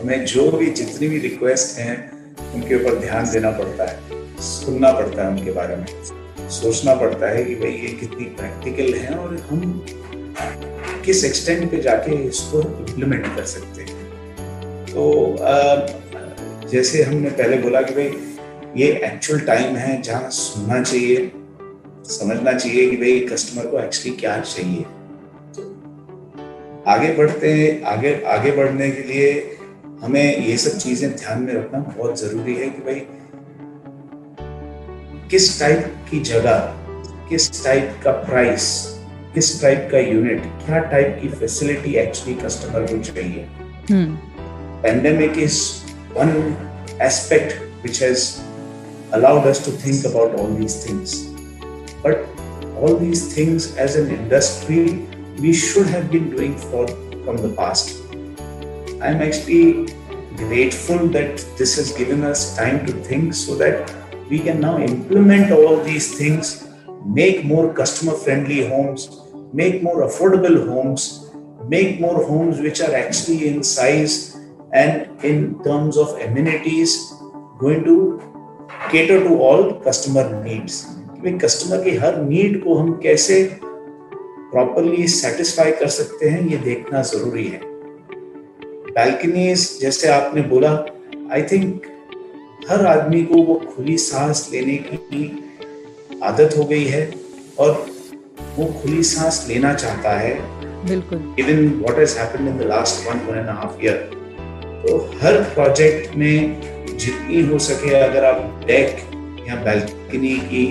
हमें जो भी, जितनी भी रिक्वेस्ट हैं, उनके ऊपर ध्यान देना पड़ता है, सुनना पड़ता है उनके बारे में। सोचना पड़ता है कि भाई ये कितनी प्रैक्टिकल है और हम किस एक्सटेंड पे जाके इसको इम्प्लीमेंट कर सकते हैं? तो जैसे हमने पहले बोला कि भाई, ये एक्चुअल टाइम है जहाँ सुनना चाहिए, समझना चाहिए कि भाई कस्टमर को एक्चुअली क्या चाहिए। तो आगे बढ़ते आगे आगे बढ़ने के लिए हमें ये सब चीज़ें ध्यान में रखना बहुत ज़रूरी है कि भाई, किस टाइप की जगह, किस टाइप का प्राइस किस टाइप का यूनिट क्या टाइप की फैसिलिटी एक्चुअली कस्टमर को चाहिए pandemic is one aspect which has allowed us to think about all these things but all these things as an industry we should have been doing for from the past i'm actually grateful that this has given us time to think so that we can now implement all these things make more customer friendly homes make more affordable homes, make more homes which are actually in size and in terms of amenities going to cater to all customer needs. कि customer की हर need को हम कैसे properly satisfy कर सकते हैं ये देखना ज़रूरी है बैल्कनीज जैसे आपने बोला आई थिंक हर आदमी को वो खुली सांस लेने की आदत हो गई है और वो खुली सांस लेना चाहता है। बिल्कुल। Even what has happened in the last one one and half year तो हर प्रोजेक्ट में जितनी हो सके अगर आप डेक या बैल्कनी की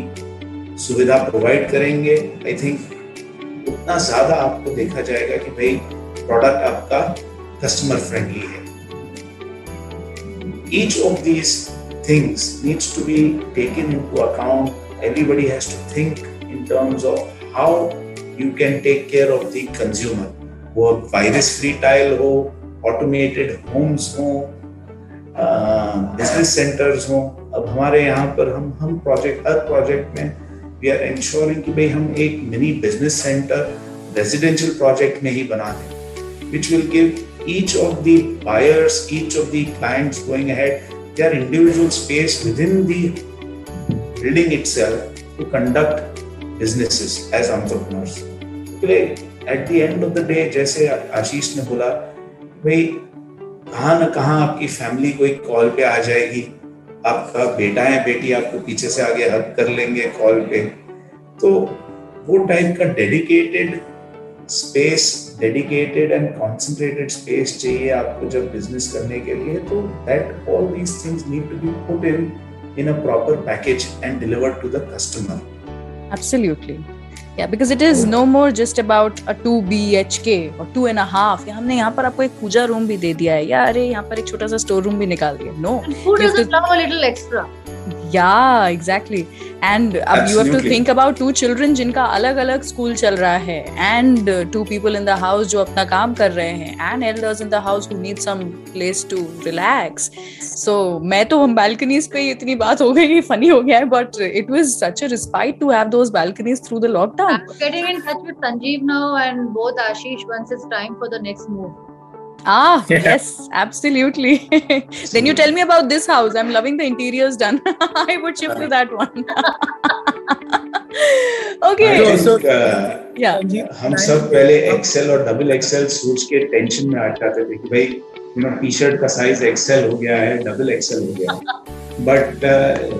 सुविधा प्रोवाइड करेंगे आई थिंक उतना ज़्यादा आपको देखा जाएगा कि भाई प्रोडक्ट आपका कस्टमर फ्रेंडली है। Each of these things needs to be taken into account everybody has to think in terms of how you can take care of the consumer वो वायरस फ्री टाइल हो automated Holmes हो business centres हो अब हमारे यहाँ पर हम हम प्रोजेक्ट हर प्रोजेक्ट में वी आर इंश्योरिंग कि भाई हम एक mini business centre residential project में ही बना दें which will give each of the buyers, each of the clients going ahead, their individual space within the building itself to conduct businesses as entrepreneurs. Today, At the end of the day, जैसे आशीष ने बोला भाई कहाँ ना कहाँ आपकी family कोई call पे आ जाएगी। आपका बेटा है बेटी आपको पीछे से आगे हक कर लेंगे कॉल पे। तो वो टाइप का dedicated space dedicated and concentrated space चाहिए आपको जब बिज़नेस करने के लिए। तो that all these things need to be put in In a proper package and delivered to the customer Absolutely. Yeah, because it is no more just about a 2 BHK or two and a half. या हमने यहाँ पर आपको एक पूजा room भी दे दिया है या अरे यहाँ पर एक छोटा सा स्टोर रूम भी निकाल दिया नो Who या एग्जैक्टली एंड अब you have to. Think about two children जिनका अलग अलग स्कूल चल रहा है and two people in the house जो अपना काम कर रहे हैं and elders in the house who need some place to relax so मैं तो हम बालकनीज पे इतनी बात हो गई फनी हो गया है but it was such a respite to have those balconies through the lockdown I'm getting in touch with Sanjeev now and both Ashish once it's time for the next move. Ah, Yeah. yes, absolutely. then you tell me about this house. I'm loving the interiors done. I would shift to that one. okay. I So- think, uh, Yeah. Sanjeev, हम सब पहले XL और double XL suits के tension में आ जाते थे कि भाई यू नो टी शर्ट का साइज़ एक्सेल हो गया है डबल एक्सेल हो गया है बट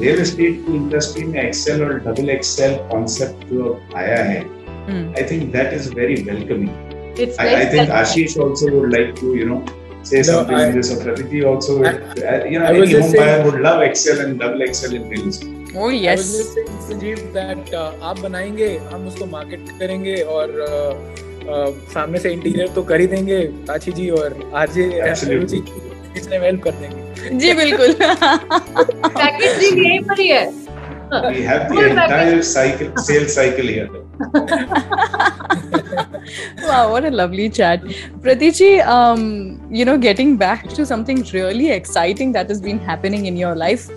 रियल एस्टेट की इंडस्ट्री में एक्सेल और डबल एक्सेल कॉन्सेप्ट जो आया है Hmm. I think that is very welcoming It's I, I think Ashish also would like to, you know, say No, something I- on this. Or Pratiti also, I- uh, you know, I any home saying- buyer would love Excel and double Excel in real. Oh yes. Sanjeev that uh, आप बनाएँगे हम उसको market करेंगे और uh, uh, सामने से interior तो कर ही देंगे आची जी और आरजे Absolutely. इसमें हेल्प कर देंगे जी बिल्कुल packaging यहीं पर ही है. We have the entire cycle, sales cycle here. wow, what a lovely chat. Pratichi, um, you know, getting back to something really exciting that has been happening in your life.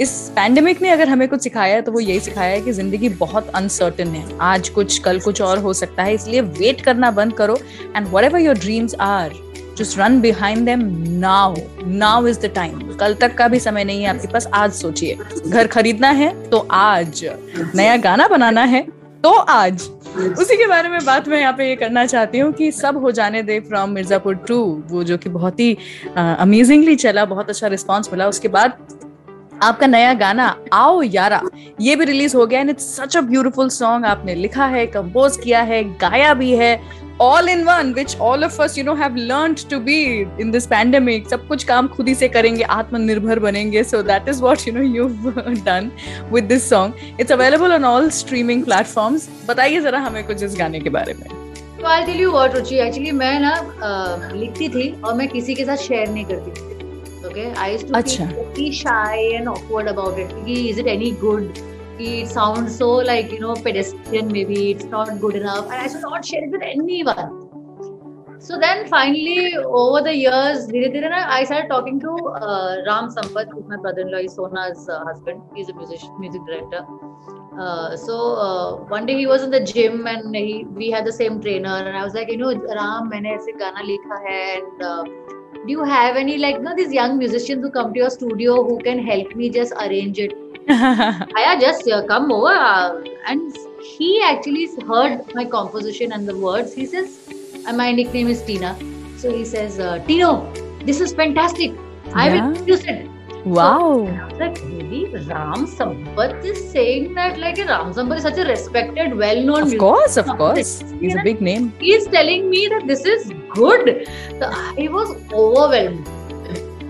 इस pandemic ने अगर हमें कुछ सिखाया है तो वो यही सिखाया है कि ज़िंदगी बहुत अनसर्टन है आज कुछ कल कुछ और हो सकता है इसलिए वेट करना बंद करो and whatever your dreams are just run behind them now now is the time कल तक का भी समय नहीं है आपके पास, आज सोचिए। घर खरीदना है तो आज। नया गाना बनाना है तो आज। उसी के बारे में बात मैं यहाँ पे ये करना चाहती हूँ कि सब हो जाने दे फ्रॉम मिर्जापुर टू वो जो कि बहुत ही अमेजिंगली चला, बहुत अच्छा रिस्पांस मिला। उसके बाद आपका नया गाना, आओ यारा। ये भी रिलीज़ हो गया and it's such a beautiful song आपने लिखा है कंपोज किया है, गाया भी है। All in one which all of us you know have learn to be in this pandemic सब कुछ काम खुद ही से करेंगे आत्मनिर्भर बनेंगे. So that is what you know you done with this song it's available on all streaming platforms बताइए जरा हमें कुछ इस गाने के बारे में. So I'll tell you what, Ruchi actually मैं ना अ, लिखती थी और मैं किसी के साथ शेयर नहीं करती थी. Okay I used to. Be shy and awkward about it कि is it any good it sounds so like you know pedestrian maybe it's not good enough and I should not share it with anyone so then finally over the years धीरे धीरे ना I started talking to uh, Ram Sampath who's my brother-in-law he's Sona's uh, husband he's a musician music director uh, so uh, one day he was in the gym and he, we had the same trainer and I was like you know Ram मैंने ऐसे गाना लिखा है and uh, do you have any like you know these young musicians who come to your studio who can help me just arrange it Aya just uh, come over uh, and he actually heard my composition and the words he says and my nickname is Tina so he says uh, Tino this is fantastic I Yeah. will produce it wow And I was like, really? Ram Sampath is saying that like a Ram Sampath is such a respected, well-known of course of course he's a big name He is telling me that this is good. So I was overwhelmed.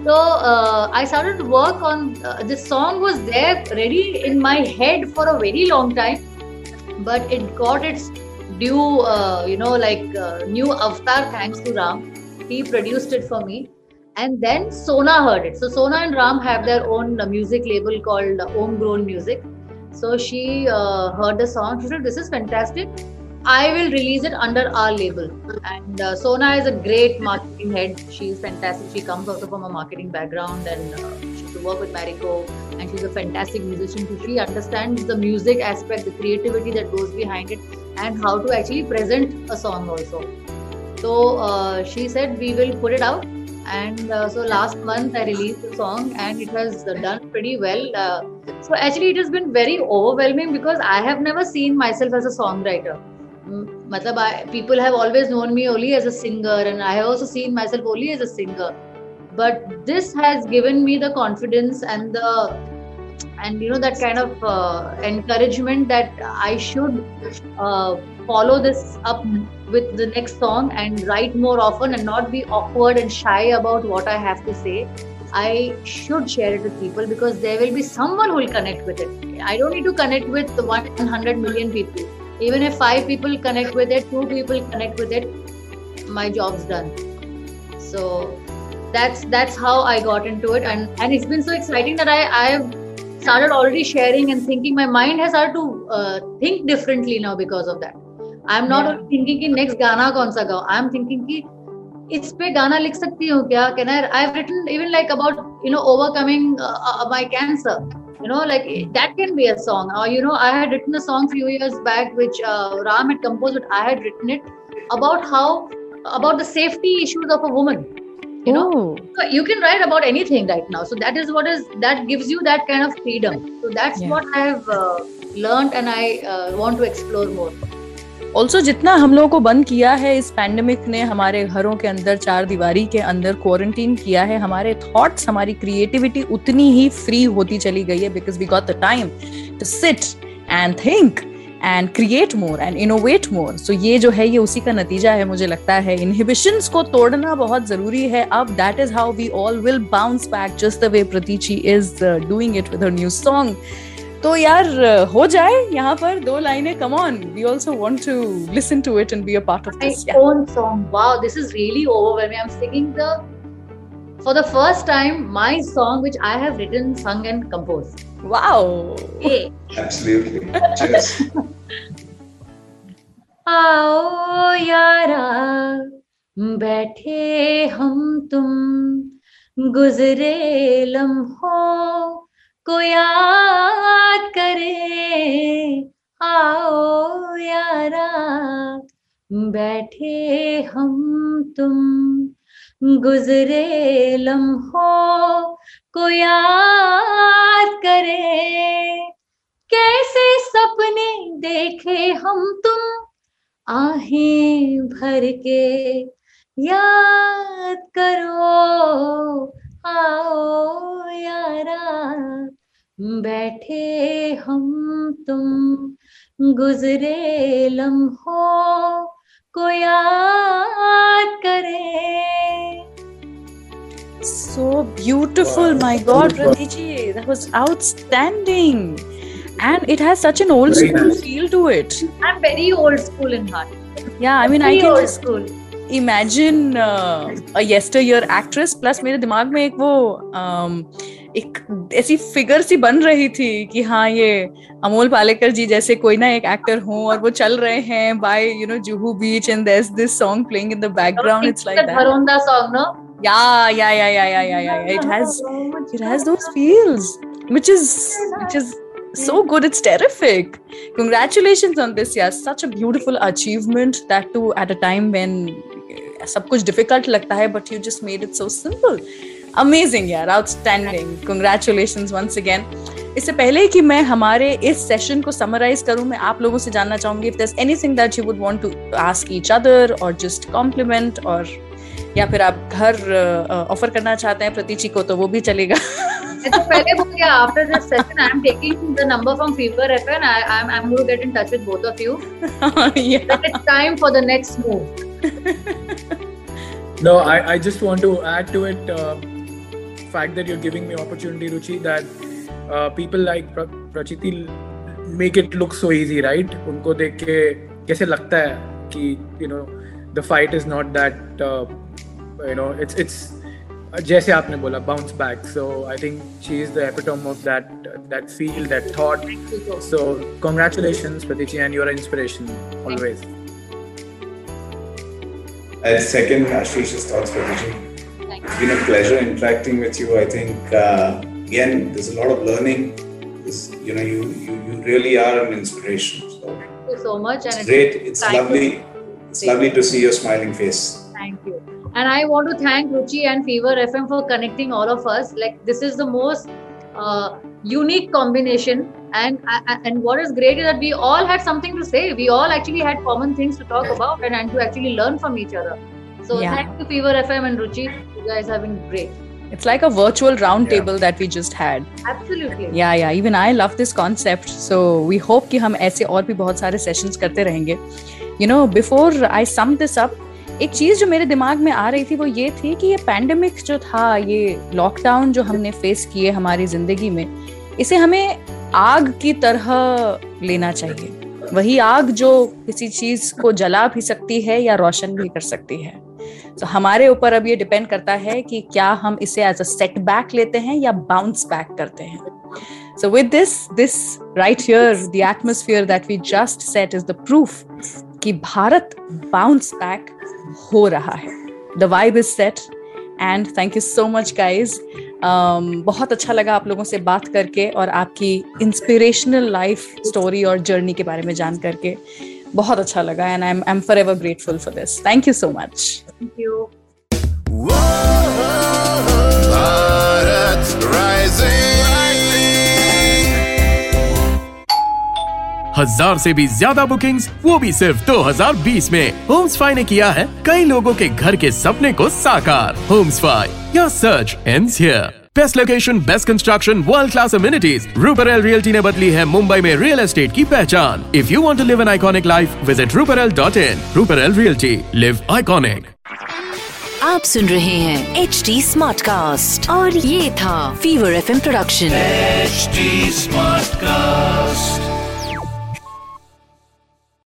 So uh, I started to work on uh, this song was there ready in my head for a very long time, but it got its due, uh, you know, like uh, new avatar thanks to Ram. He produced it for me. And then Sona heard it. So Sona and Ram have their own uh, music label called uh, Homegrown Music. So she heard the song. She said, "This is fantastic. I will release it under our label." And uh, Sona is a great marketing head. She's fantastic. She comes also from a marketing background, and uh, she used to work with Mariko. And she's a fantastic musician. So she understands the music aspect, the creativity that goes behind it, and how to actually present a song also. So uh, she said we will put it out, and uh, so last month I released the song, and it has done pretty well. Uh, so actually, it has been very overwhelming because I have never seen myself as a songwriter. Matlab people have always known me only as a singer, and I have also seen myself only as a singer. But this has given me the confidence and the and you know that kind of uh, encouragement that I should uh, follow this up with the next song and write more often and not be awkward and shy about what I have to say. I should share it with people because there will be someone who will connect with it. I don't need to connect with 100 million people Even if five people connect with it, two people connect with it, my job's done. So that's that's how I got into it, and and it's been so exciting that I I have started already sharing and thinking. My mind has started to uh, think differently now because of that. I'm not Yeah. only thinking कि next गाना कौन सा गाऊं. I'm thinking कि इस पे गाना लिख सकती हूँ क्या? Can I? I've written even like about you know overcoming uh, uh, my cancer. you know, like that can be a song. Or you know, I had written a song few years back which uh, Ram had composed, but I had written it about how about the safety issues of a woman. You know, Oh. so you can write about anything right now. So that is what is that gives you that kind of freedom. So that's Yeah. what I have uh, learned, and I uh, want to explore more. Also जितना हम लोगों को बंद किया है इस pandemic ने, हमारे घरों के अंदर, चार दीवारी के अंदर क्वारंटीन किया है, हमारे थॉट्स हमारी क्रिएटिविटी उतनी ही फ्री होती चली गई है because we got the time to sit and think and create more and innovate more so ये जो है, ये उसी का नतीजा है, मुझे लगता है। इनहिबिशंस को तोड़ना बहुत ज़रूरी है। अब that is how we all will bounce back just the way Pratichi is doing it with new song तो यार हो जाए यहाँ पर दो लाइनें come on we also want to listen to it and be a part of this my own song wow this is really overwhelming I am singing the for the first time my song which I have written sung and compose wow आओ यारा बैठे हम तुम गुजरे लम्हों को याद करे। आओ यारा, बैठे हम तुम। गुजरे लम्हों को याद करे। कैसे सपने देखे हम तुम। आहें भर के याद करो। आओ यारा बैठे हम तुम गुजरे लम्हों को याद करें so beautiful my god Pratichi that was outstanding and it has such an old Very school nice. feel to it I'm very old school in heart. yeah i mean i Very can old just school. Imagine yesteryear actress plus मेरे दिमाग में एक वो um, एक ऐसी figure सी बन रही थी कि हाँ ये अमोल पालेकर जी जैसे कोई ना एक एक्टर हो और वो चल रहे हैं by you know Juhu beach and there this song playing in the background it's like that yeah yeah yeah yeah yeah yeah it has it has those feels which is which is so good, it's terrific. Congratulations on this, yeah. Such a beautiful achievement that too, at a time when सब कुछ difficult लगता है but you just made it so simple amazing यार outstanding congratulations once again इससे पहले कि मैं हमारे इस सेशन को समराइज करूँ, मैं आप लोगों से जानना चाहूँगी if anything that you would want to ask each other और जस्ट कॉम्प्लीमेंट और या फिर आप घर ऑफ़र करना चाहते हैं प्रतीची को तो वो भी चलेगा। तो पहले बोल दिया after this session I am taking the number from Fever F and I I am I am get in touch with both of you या it's time for the next move no I I just want to add to it fact that you are giving me opportunity Ruchi that people like Prachiti make it look so easy right उनको देख के कैसे लगता है कि you no the fight is not that you know it's it's जैसे आपने बोला bounce back. So I think she is the epitome of that that feel, that thought. Thank you so much. So congratulations, Pratichi, and you're an inspiration always. I second Ashish's thoughts, Pratichi. Thank It's been a pleasure interacting with you. I think uh, again, there's a lot of learning. This, you know, you, you you really are an inspiration. So you so much and it's great. It's time to- lovely It's lovely to see your smiling face. Thank you. And I want to thank Ruchi and Fever FM for connecting all of us. Like this is the most uh, unique combination. And and what is great is that we all had something to say. We all actually had common things to talk about and, and to actually learn from each other. So Yeah. thank you, Fever FM and Ruchi. You guys have been great. It's like a virtual round Yeah. table that we just had. Absolutely. Yeah yeah even I love this concept so we hope कि हम ऐसे और भी बहुत सारे sessions करते रहेंगे you know before I sum this up एक चीज़ जो मेरे दिमाग में आ रही थी वो ये थी कि ये पैंडेमिक जो था ये लॉकडाउन जो हमने फेस किए हमारी ज़िंदगी में इसे हमें आग की तरह लेना चाहिए। वही आग जो किसी चीज़ को जला भी सकती है या रोशन भी कर सकती है। तो हमारे ऊपर अब ये डिपेंड करता है कि क्या हम इसे एज अ सेटबैक लेते हैं या बाउंस बैक करते हैं। So with this, this right here, the atmosphere that we just set is the proof कि भारत बाउंस back हो रहा है. The vibe is set and thank you so much guys. Um, बहुत अच्छा लगा आप लोगों से बात करके और आपकी इंस्पिरेशनल लाइफ स्टोरी और जर्नी के बारे में जान करके बहुत अच्छा लगा and I am I am forever grateful for this thank you so much thank you. हज़ार से भी ज़्यादा बुकिंग्स वो भी सिर्फ़ 2020 में। होम्स फाई ने किया है कई लोगों के घर के सपने को साकार। Homesfy your search ends here best location best construction world class amenities Ruparel realty ने बदली है मुंबई में रियल एस्टेट की पहचान। If you want to live an iconic life visit Ruparel dot in Ruparel realty live iconic आप सुन रहे हैं एच डी स्मार्ट कास्ट और ये था Fever F production HD Smartcast.